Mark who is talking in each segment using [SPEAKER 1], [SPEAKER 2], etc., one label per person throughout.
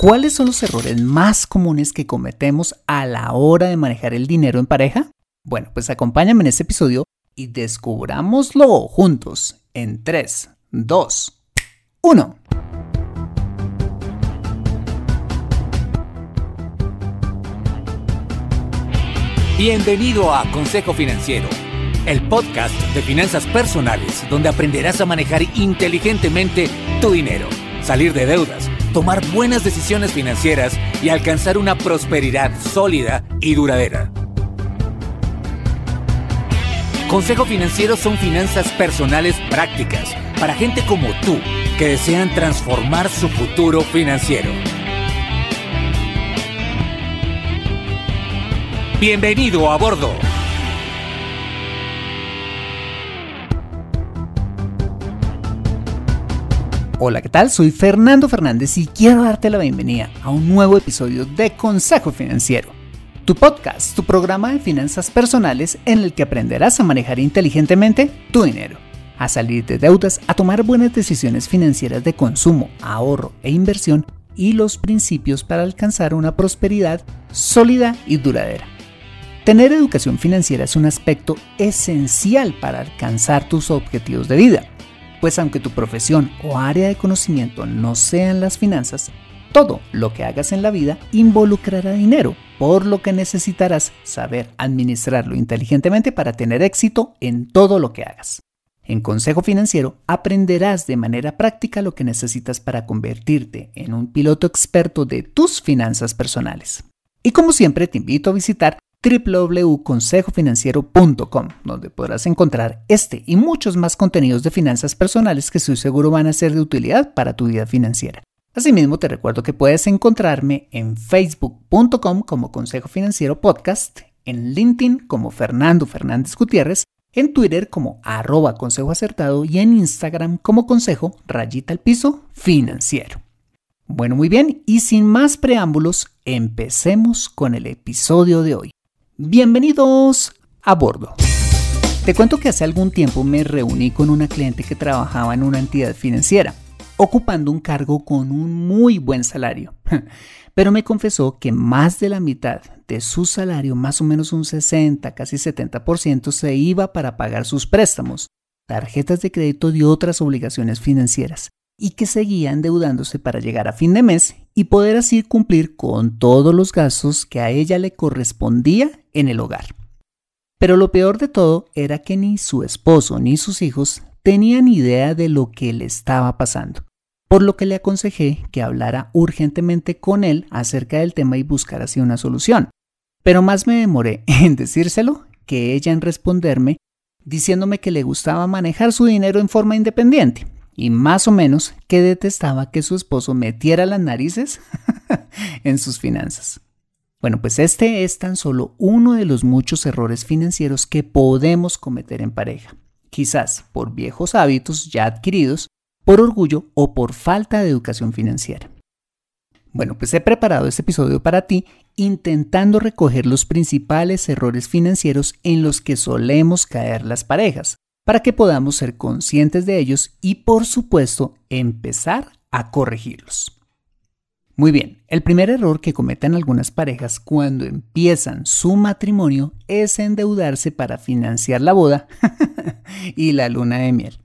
[SPEAKER 1] ¿Cuáles son los errores más comunes que cometemos a la hora de manejar el dinero en pareja? Bueno, pues acompáñame en este episodio y descubrámoslo juntos en 3, 2, 1.
[SPEAKER 2] Bienvenido a Consejo Financiero, el podcast de finanzas personales donde aprenderás a manejar inteligentemente tu dinero, salir de deudas, tomar buenas decisiones financieras y alcanzar una prosperidad sólida y duradera. Consejo Financiero son finanzas personales prácticas para gente como tú que desean transformar su futuro financiero. Bienvenido a bordo.
[SPEAKER 1] Hola, ¿qué tal? Soy Fernando Fernández y quiero darte la bienvenida a un nuevo episodio de Consejo Financiero, tu podcast, tu programa de finanzas personales en el que aprenderás a manejar inteligentemente tu dinero, a salir de deudas, a tomar buenas decisiones financieras de consumo, ahorro e inversión y los principios para alcanzar una prosperidad sólida y duradera. Tener educación financiera es un aspecto esencial para alcanzar tus objetivos de vida pues aunque tu profesión o área de conocimiento no sean las finanzas, todo lo que hagas en la vida involucrará dinero, por lo que necesitarás saber administrarlo inteligentemente para tener éxito en todo lo que hagas. En Consejo Financiero aprenderás de manera práctica lo que necesitas para convertirte en un piloto experto de tus finanzas personales. Y como siempre te invito a visitar www.consejofinanciero.com, donde podrás encontrar este y muchos más contenidos de finanzas personales que estoy seguro van a ser de utilidad para tu vida financiera. Asimismo, te recuerdo que puedes encontrarme en facebook.com como Consejo Financiero Podcast, en LinkedIn como Fernando Fernández Gutiérrez, en Twitter como arroba consejo acertado y en Instagram como consejo rayita al piso financiero. Bueno, muy bien, y sin más preámbulos, empecemos con el episodio de hoy. Bienvenidos a bordo. Te cuento que hace algún tiempo me reuní con una cliente que trabajaba en una entidad financiera, ocupando un cargo con un muy buen salario. Pero me confesó que más de la mitad de su salario, más o menos un 60, casi 70%, se iba para pagar sus préstamos, tarjetas de crédito y otras obligaciones financieras, y que seguía endeudándose para llegar a fin de mes y poder así cumplir con todos los gastos que a ella le correspondía en el hogar. Pero lo peor de todo era que ni su esposo ni sus hijos tenían idea de lo que le estaba pasando, por lo que le aconsejé que hablara urgentemente con él acerca del tema y buscara así una solución. Pero más me demoré en decírselo que ella en responderme diciéndome que le gustaba manejar su dinero en forma independiente y más o menos que detestaba que su esposo metiera las narices en sus finanzas. Bueno, pues este es tan solo uno de los muchos errores financieros que podemos cometer en pareja, quizás por viejos hábitos ya adquiridos, por orgullo o por falta de educación financiera. Bueno, pues he preparado este episodio para ti intentando recoger los principales errores financieros en los que solemos caer las parejas, para que podamos ser conscientes de ellos y por supuesto empezar a corregirlos. Muy bien, el primer error que cometen algunas parejas cuando empiezan su matrimonio es endeudarse para financiar la boda y la luna de miel.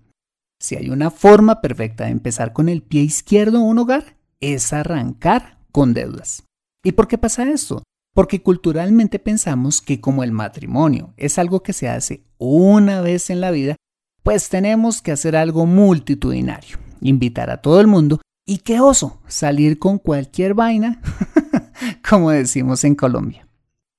[SPEAKER 1] Si hay una forma perfecta de empezar con el pie izquierdo un hogar, es arrancar con deudas. ¿Y por qué pasa esto? Porque culturalmente pensamos que como el matrimonio es algo que se hace una vez en la vida, pues tenemos que hacer algo multitudinario, invitar a todo el mundo y qué oso, salir con cualquier vaina, como decimos en Colombia.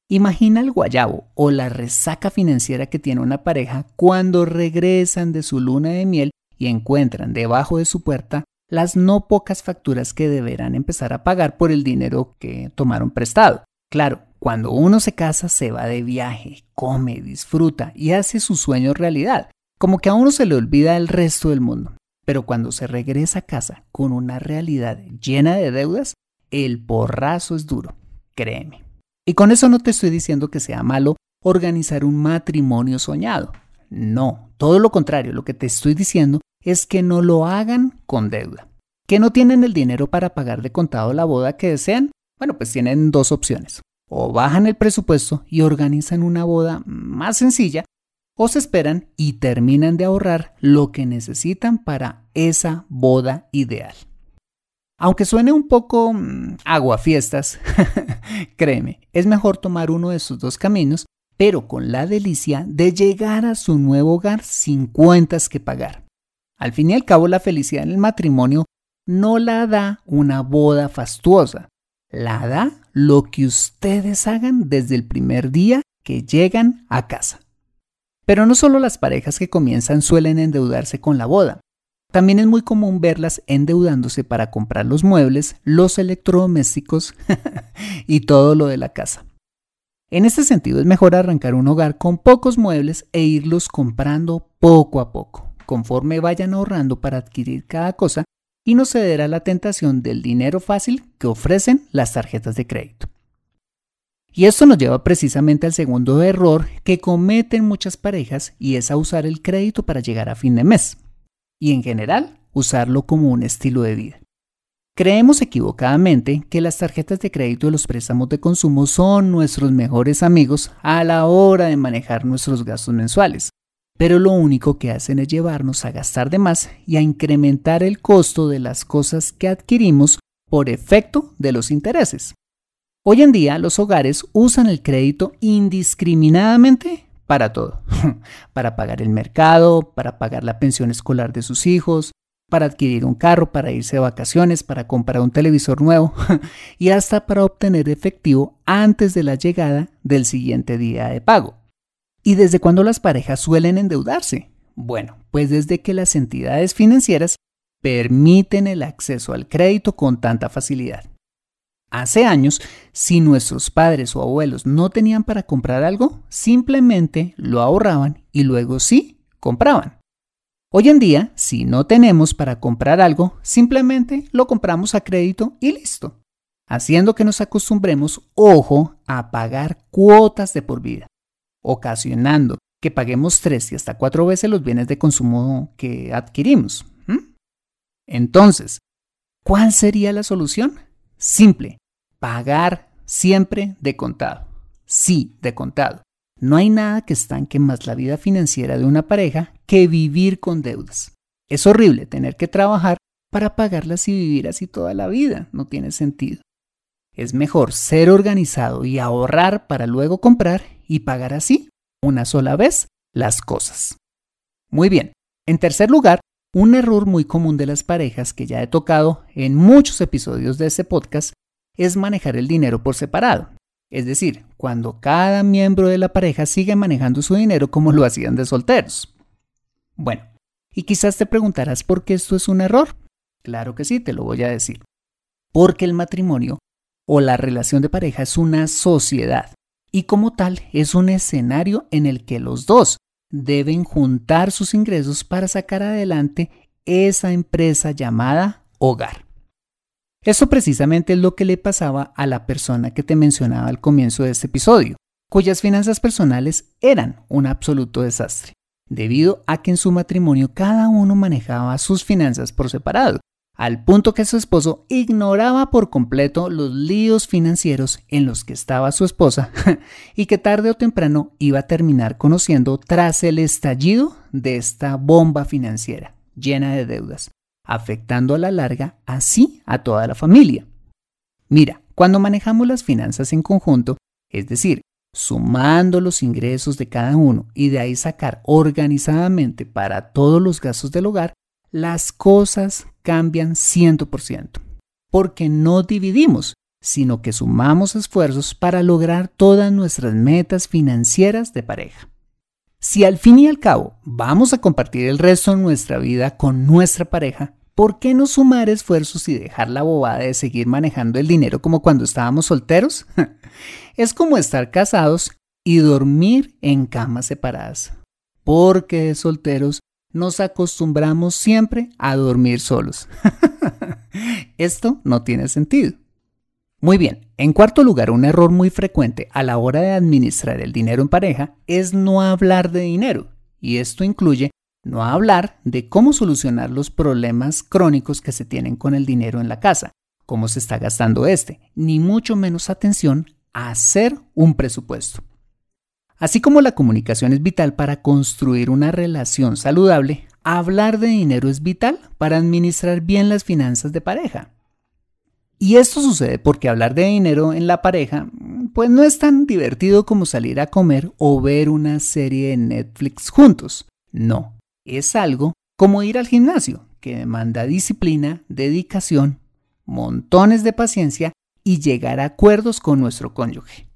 [SPEAKER 1] Imagina el guayabo o la resaca financiera que tiene una pareja cuando regresan de su luna de miel y encuentran debajo de su puerta las no pocas facturas que deberán empezar a pagar por el dinero que tomaron prestado. Claro, cuando uno se casa se va de viaje, come, disfruta y hace sus sueños realidad, como que a uno se le olvida el resto del mundo. Pero cuando se regresa a casa con una realidad llena de deudas, el porrazo es duro, créeme. Y con eso no te estoy diciendo que sea malo organizar un matrimonio soñado. No, todo lo contrario, lo que te estoy diciendo es que no lo hagan con deuda. que no tienen el dinero para pagar de contado la boda que desean, bueno, pues tienen dos opciones. O bajan el presupuesto y organizan una boda más sencilla, o se esperan y terminan de ahorrar lo que necesitan para esa boda ideal. Aunque suene un poco mm, aguafiestas, créeme, es mejor tomar uno de esos dos caminos, pero con la delicia de llegar a su nuevo hogar sin cuentas que pagar. Al fin y al cabo, la felicidad en el matrimonio no la da una boda fastuosa, la da lo que ustedes hagan desde el primer día que llegan a casa. Pero no solo las parejas que comienzan suelen endeudarse con la boda. También es muy común verlas endeudándose para comprar los muebles, los electrodomésticos y todo lo de la casa. En este sentido es mejor arrancar un hogar con pocos muebles e irlos comprando poco a poco, conforme vayan ahorrando para adquirir cada cosa y no ceder a la tentación del dinero fácil que ofrecen las tarjetas de crédito. Y esto nos lleva precisamente al segundo error que cometen muchas parejas y es a usar el crédito para llegar a fin de mes. Y en general, usarlo como un estilo de vida. Creemos equivocadamente que las tarjetas de crédito y los préstamos de consumo son nuestros mejores amigos a la hora de manejar nuestros gastos mensuales, pero lo único que hacen es llevarnos a gastar de más y a incrementar el costo de las cosas que adquirimos por efecto de los intereses. Hoy en día los hogares usan el crédito indiscriminadamente para todo, para pagar el mercado, para pagar la pensión escolar de sus hijos, para adquirir un carro, para irse de vacaciones, para comprar un televisor nuevo y hasta para obtener efectivo antes de la llegada del siguiente día de pago. ¿Y desde cuándo las parejas suelen endeudarse? Bueno, pues desde que las entidades financieras permiten el acceso al crédito con tanta facilidad. Hace años, si nuestros padres o abuelos no tenían para comprar algo, simplemente lo ahorraban y luego sí compraban. Hoy en día, si no tenemos para comprar algo, simplemente lo compramos a crédito y listo, haciendo que nos acostumbremos, ojo, a pagar cuotas de por vida ocasionando que paguemos tres y hasta cuatro veces los bienes de consumo que adquirimos. Entonces, ¿cuál sería la solución? Simple, pagar siempre de contado. Sí, de contado. No hay nada que estanque más la vida financiera de una pareja que vivir con deudas. Es horrible tener que trabajar para pagarlas y vivir así toda la vida. No tiene sentido. Es mejor ser organizado y ahorrar para luego comprar y pagar así, una sola vez, las cosas. Muy bien. En tercer lugar, un error muy común de las parejas que ya he tocado en muchos episodios de este podcast es manejar el dinero por separado. Es decir, cuando cada miembro de la pareja sigue manejando su dinero como lo hacían de solteros. Bueno, y quizás te preguntarás por qué esto es un error. Claro que sí, te lo voy a decir. Porque el matrimonio o la relación de pareja es una sociedad y como tal es un escenario en el que los dos deben juntar sus ingresos para sacar adelante esa empresa llamada hogar. Eso precisamente es lo que le pasaba a la persona que te mencionaba al comienzo de este episodio, cuyas finanzas personales eran un absoluto desastre, debido a que en su matrimonio cada uno manejaba sus finanzas por separado al punto que su esposo ignoraba por completo los líos financieros en los que estaba su esposa y que tarde o temprano iba a terminar conociendo tras el estallido de esta bomba financiera llena de deudas, afectando a la larga así a toda la familia. Mira, cuando manejamos las finanzas en conjunto, es decir, sumando los ingresos de cada uno y de ahí sacar organizadamente para todos los gastos del hogar, las cosas cambian 100%, porque no dividimos, sino que sumamos esfuerzos para lograr todas nuestras metas financieras de pareja. Si al fin y al cabo vamos a compartir el resto de nuestra vida con nuestra pareja, ¿por qué no sumar esfuerzos y dejar la bobada de seguir manejando el dinero como cuando estábamos solteros? es como estar casados y dormir en camas separadas. Porque de solteros nos acostumbramos siempre a dormir solos. Esto no tiene sentido. Muy bien, en cuarto lugar, un error muy frecuente a la hora de administrar el dinero en pareja es no hablar de dinero, y esto incluye no hablar de cómo solucionar los problemas crónicos que se tienen con el dinero en la casa, cómo se está gastando este, ni mucho menos atención a hacer un presupuesto. Así como la comunicación es vital para construir una relación saludable, hablar de dinero es vital para administrar bien las finanzas de pareja. Y esto sucede porque hablar de dinero en la pareja pues no es tan divertido como salir a comer o ver una serie de Netflix juntos. No, es algo como ir al gimnasio, que demanda disciplina, dedicación, montones de paciencia y llegar a acuerdos con nuestro cónyuge.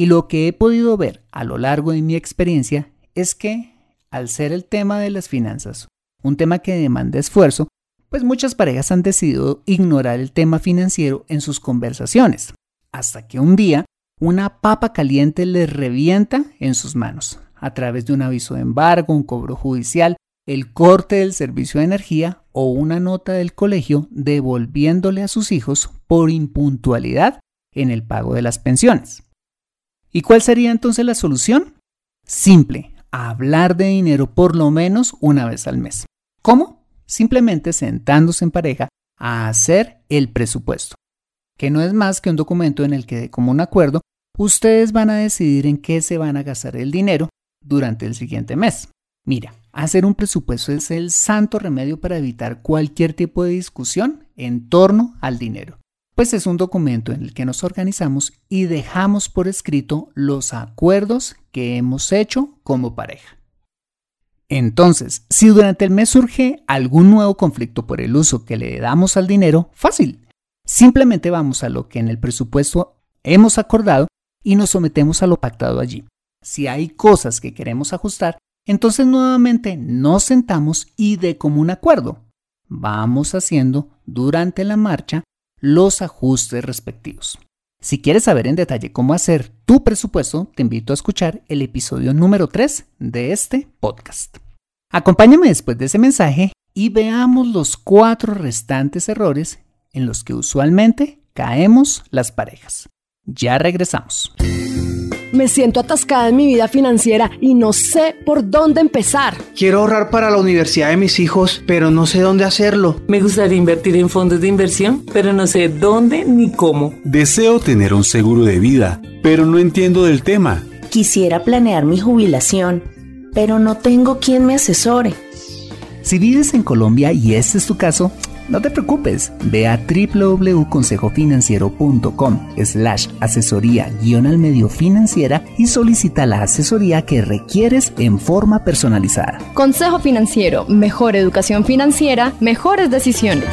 [SPEAKER 1] Y lo que he podido ver a lo largo de mi experiencia es que, al ser el tema de las finanzas un tema que demanda esfuerzo, pues muchas parejas han decidido ignorar el tema financiero en sus conversaciones, hasta que un día una papa caliente les revienta en sus manos, a través de un aviso de embargo, un cobro judicial, el corte del servicio de energía o una nota del colegio devolviéndole a sus hijos por impuntualidad en el pago de las pensiones. ¿Y cuál sería entonces la solución? Simple, hablar de dinero por lo menos una vez al mes. ¿Cómo? simplemente sentándose en pareja a hacer el presupuesto, que no es más que un documento en el que de común acuerdo ustedes van a decidir en qué se van a gastar el dinero durante el siguiente mes. Mira, hacer un presupuesto es el santo remedio para evitar cualquier tipo de discusión en torno al dinero, pues es un documento en el que nos organizamos y dejamos por escrito los acuerdos que hemos hecho como pareja. Entonces, si durante el mes surge algún nuevo conflicto por el uso que le damos al dinero, fácil. Simplemente vamos a lo que en el presupuesto hemos acordado y nos sometemos a lo pactado allí. Si hay cosas que queremos ajustar, entonces nuevamente nos sentamos y de común acuerdo vamos haciendo durante la marcha los ajustes respectivos. Si quieres saber en detalle cómo hacer tu presupuesto, te invito a escuchar el episodio número 3 de este podcast. Acompáñame después de ese mensaje y veamos los cuatro restantes errores en los que usualmente caemos las parejas. Ya regresamos.
[SPEAKER 3] Me siento atascada en mi vida financiera y no sé por dónde empezar.
[SPEAKER 4] Quiero ahorrar para la universidad de mis hijos, pero no sé dónde hacerlo.
[SPEAKER 5] Me gustaría invertir en fondos de inversión, pero no sé dónde ni cómo.
[SPEAKER 6] Deseo tener un seguro de vida, pero no entiendo del tema.
[SPEAKER 7] Quisiera planear mi jubilación, pero no tengo quien me asesore.
[SPEAKER 1] Si vives en Colombia y este es tu caso, no te preocupes, ve a www.consejofinanciero.com slash asesoría guion al medio financiera y solicita la asesoría que requieres en forma personalizada.
[SPEAKER 3] Consejo Financiero, mejor educación financiera, mejores decisiones.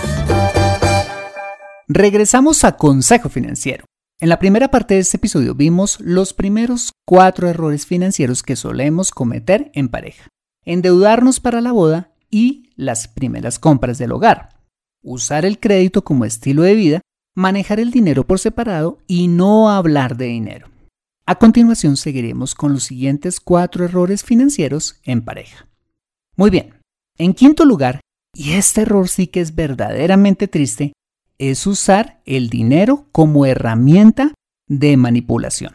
[SPEAKER 1] Regresamos a Consejo Financiero. En la primera parte de este episodio vimos los primeros cuatro errores financieros que solemos cometer en pareja. Endeudarnos para la boda y las primeras compras del hogar usar el crédito como estilo de vida, manejar el dinero por separado y no hablar de dinero. A continuación seguiremos con los siguientes cuatro errores financieros en pareja. Muy bien, en quinto lugar, y este error sí que es verdaderamente triste, es usar el dinero como herramienta de manipulación.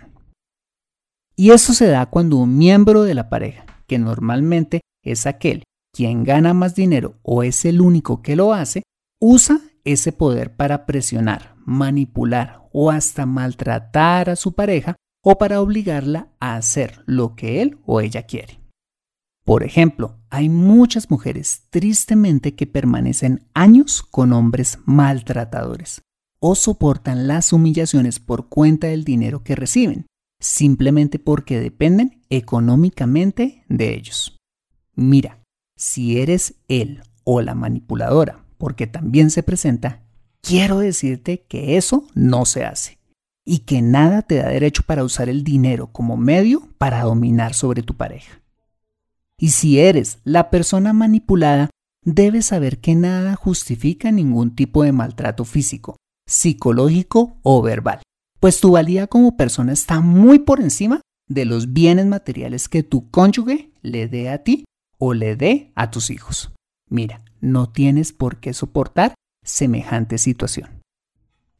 [SPEAKER 1] Y eso se da cuando un miembro de la pareja, que normalmente es aquel quien gana más dinero o es el único que lo hace, usa ese poder para presionar, manipular o hasta maltratar a su pareja o para obligarla a hacer lo que él o ella quiere. Por ejemplo, hay muchas mujeres tristemente que permanecen años con hombres maltratadores o soportan las humillaciones por cuenta del dinero que reciben, simplemente porque dependen económicamente de ellos. Mira, si eres él o la manipuladora porque también se presenta, quiero decirte que eso no se hace y que nada te da derecho para usar el dinero como medio para dominar sobre tu pareja. Y si eres la persona manipulada, debes saber que nada justifica ningún tipo de maltrato físico, psicológico o verbal, pues tu valía como persona está muy por encima de los bienes materiales que tu cónyuge le dé a ti o le dé a tus hijos. Mira, no tienes por qué soportar semejante situación.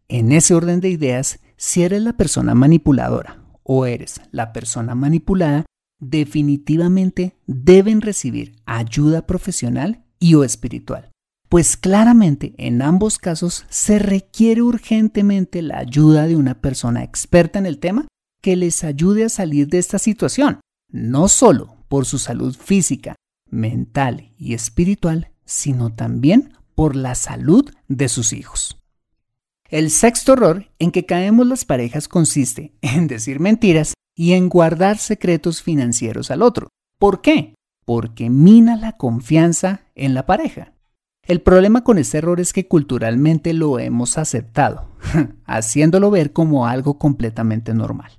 [SPEAKER 1] En ese orden de ideas, si eres la persona manipuladora o eres la persona manipulada, definitivamente deben recibir ayuda profesional y o espiritual, pues claramente en ambos casos se requiere urgentemente la ayuda de una persona experta en el tema que les ayude a salir de esta situación, no solo por su salud física, mental y espiritual, sino también por la salud de sus hijos. El sexto error en que caemos las parejas consiste en decir mentiras y en guardar secretos financieros al otro. ¿Por qué? Porque mina la confianza en la pareja. El problema con este error es que culturalmente lo hemos aceptado, haciéndolo ver como algo completamente normal.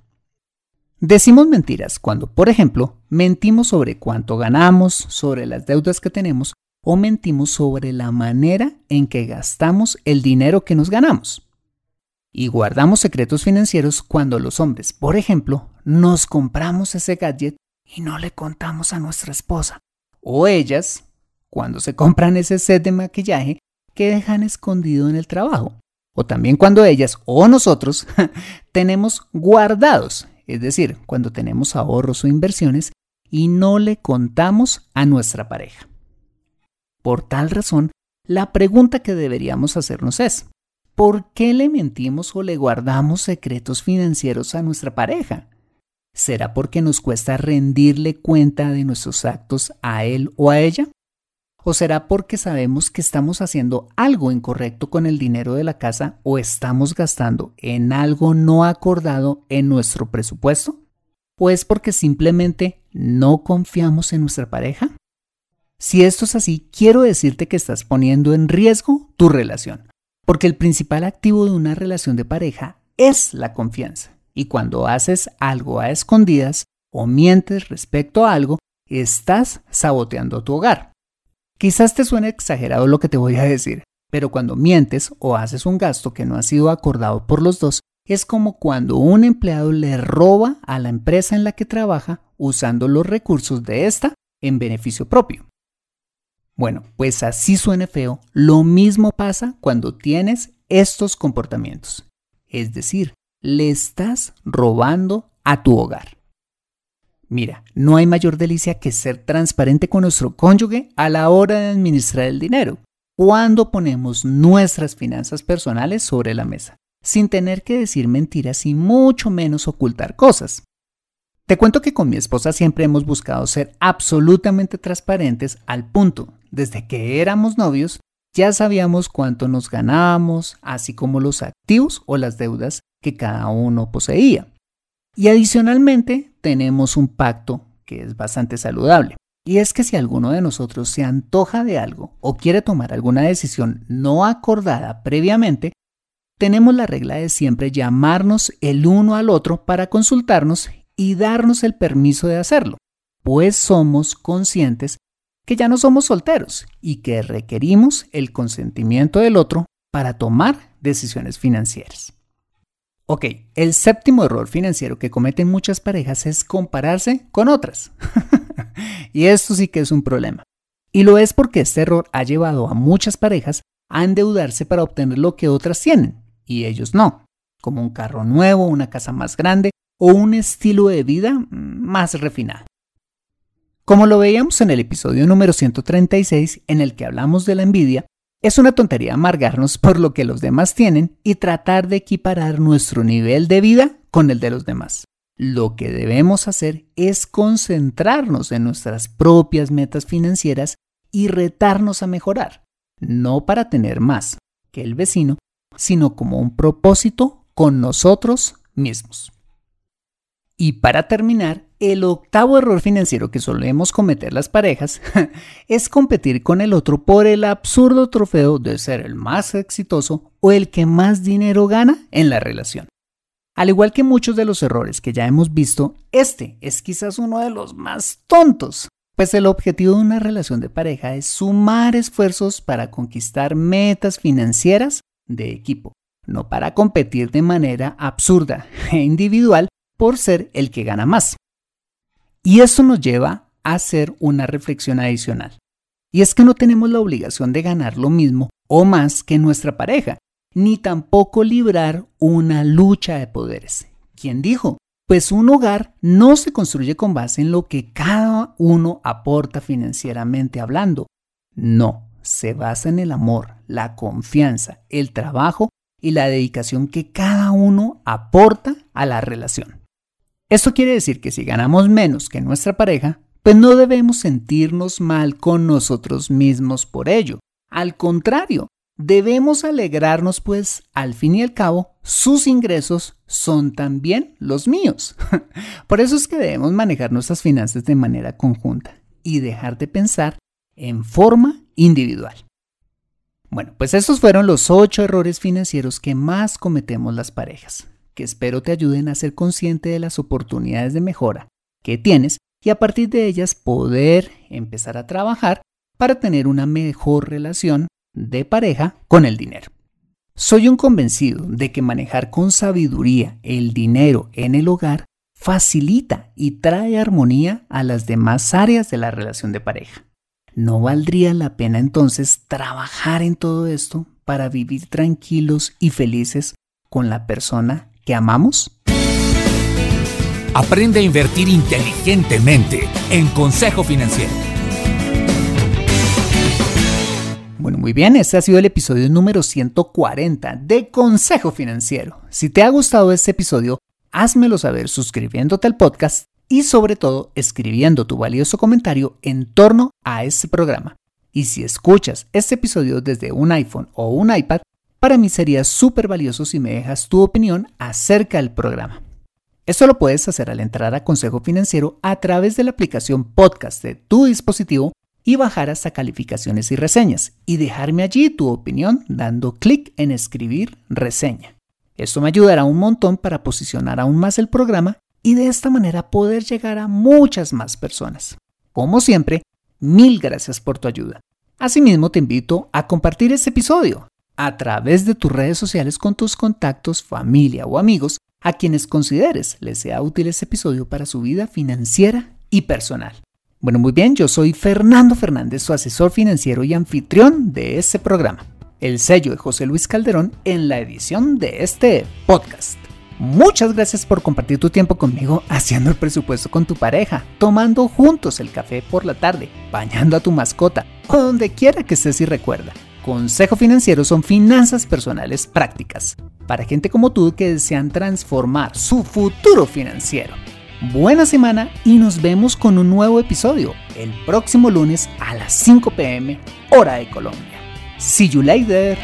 [SPEAKER 1] Decimos mentiras cuando, por ejemplo, mentimos sobre cuánto ganamos, sobre las deudas que tenemos o mentimos sobre la manera en que gastamos el dinero que nos ganamos. Y guardamos secretos financieros cuando los hombres, por ejemplo, nos compramos ese gadget y no le contamos a nuestra esposa. O ellas, cuando se compran ese set de maquillaje que dejan escondido en el trabajo. O también cuando ellas o nosotros tenemos guardados es decir, cuando tenemos ahorros o inversiones y no le contamos a nuestra pareja. Por tal razón, la pregunta que deberíamos hacernos es, ¿por qué le mentimos o le guardamos secretos financieros a nuestra pareja? ¿Será porque nos cuesta rendirle cuenta de nuestros actos a él o a ella? ¿O será porque sabemos que estamos haciendo algo incorrecto con el dinero de la casa o estamos gastando en algo no acordado en nuestro presupuesto? ¿O es porque simplemente no confiamos en nuestra pareja? Si esto es así, quiero decirte que estás poniendo en riesgo tu relación, porque el principal activo de una relación de pareja es la confianza. Y cuando haces algo a escondidas o mientes respecto a algo, estás saboteando tu hogar. Quizás te suene exagerado lo que te voy a decir, pero cuando mientes o haces un gasto que no ha sido acordado por los dos, es como cuando un empleado le roba a la empresa en la que trabaja usando los recursos de esta en beneficio propio. Bueno, pues así suene feo, lo mismo pasa cuando tienes estos comportamientos. Es decir, le estás robando a tu hogar. Mira, no hay mayor delicia que ser transparente con nuestro cónyuge a la hora de administrar el dinero, cuando ponemos nuestras finanzas personales sobre la mesa, sin tener que decir mentiras y mucho menos ocultar cosas. Te cuento que con mi esposa siempre hemos buscado ser absolutamente transparentes al punto, desde que éramos novios, ya sabíamos cuánto nos ganábamos, así como los activos o las deudas que cada uno poseía. Y adicionalmente tenemos un pacto que es bastante saludable. Y es que si alguno de nosotros se antoja de algo o quiere tomar alguna decisión no acordada previamente, tenemos la regla de siempre llamarnos el uno al otro para consultarnos y darnos el permiso de hacerlo, pues somos conscientes que ya no somos solteros y que requerimos el consentimiento del otro para tomar decisiones financieras. Ok, el séptimo error financiero que cometen muchas parejas es compararse con otras. y esto sí que es un problema. Y lo es porque este error ha llevado a muchas parejas a endeudarse para obtener lo que otras tienen, y ellos no, como un carro nuevo, una casa más grande o un estilo de vida más refinado. Como lo veíamos en el episodio número 136 en el que hablamos de la envidia, es una tontería amargarnos por lo que los demás tienen y tratar de equiparar nuestro nivel de vida con el de los demás. Lo que debemos hacer es concentrarnos en nuestras propias metas financieras y retarnos a mejorar, no para tener más que el vecino, sino como un propósito con nosotros mismos. Y para terminar, el octavo error financiero que solemos cometer las parejas es competir con el otro por el absurdo trofeo de ser el más exitoso o el que más dinero gana en la relación. Al igual que muchos de los errores que ya hemos visto, este es quizás uno de los más tontos, pues el objetivo de una relación de pareja es sumar esfuerzos para conquistar metas financieras de equipo, no para competir de manera absurda e individual por ser el que gana más. Y esto nos lleva a hacer una reflexión adicional. Y es que no tenemos la obligación de ganar lo mismo o más que nuestra pareja, ni tampoco librar una lucha de poderes. ¿Quién dijo Pues un hogar no se construye con base en lo que cada uno aporta financieramente hablando. No, se basa en el amor, la confianza, el trabajo y la dedicación que cada uno aporta a la relación. Esto quiere decir que si ganamos menos que nuestra pareja, pues no debemos sentirnos mal con nosotros mismos por ello. Al contrario, debemos alegrarnos pues al fin y al cabo sus ingresos son también los míos. por eso es que debemos manejar nuestras finanzas de manera conjunta y dejar de pensar en forma individual. Bueno, pues estos fueron los ocho errores financieros que más cometemos las parejas, que espero te ayuden a ser consciente de las oportunidades de mejora que tienes y a partir de ellas poder empezar a trabajar para tener una mejor relación de pareja con el dinero. Soy un convencido de que manejar con sabiduría el dinero en el hogar facilita y trae armonía a las demás áreas de la relación de pareja. ¿No valdría la pena entonces trabajar en todo esto para vivir tranquilos y felices con la persona que amamos?
[SPEAKER 2] Aprende a invertir inteligentemente en Consejo Financiero.
[SPEAKER 1] Bueno, muy bien, este ha sido el episodio número 140 de Consejo Financiero. Si te ha gustado este episodio, házmelo saber suscribiéndote al podcast y sobre todo escribiendo tu valioso comentario en torno a este programa. Y si escuchas este episodio desde un iPhone o un iPad, para mí sería súper valioso si me dejas tu opinión acerca del programa. Esto lo puedes hacer al entrar a Consejo Financiero a través de la aplicación podcast de tu dispositivo y bajar hasta calificaciones y reseñas y dejarme allí tu opinión dando clic en escribir reseña. Esto me ayudará un montón para posicionar aún más el programa y de esta manera poder llegar a muchas más personas. Como siempre, mil gracias por tu ayuda. Asimismo, te invito a compartir este episodio a través de tus redes sociales con tus contactos, familia o amigos a quienes consideres les sea útil este episodio para su vida financiera y personal. Bueno, muy bien, yo soy Fernando Fernández, su asesor financiero y anfitrión de este programa. El sello de José Luis Calderón en la edición de este podcast. Muchas gracias por compartir tu tiempo conmigo haciendo el presupuesto con tu pareja, tomando juntos el café por la tarde, bañando a tu mascota o donde quiera que estés y recuerda. Consejo Financiero son finanzas personales prácticas para gente como tú que desean transformar su futuro financiero. Buena semana y nos vemos con un nuevo episodio el próximo lunes a las 5 pm hora de Colombia. See you later.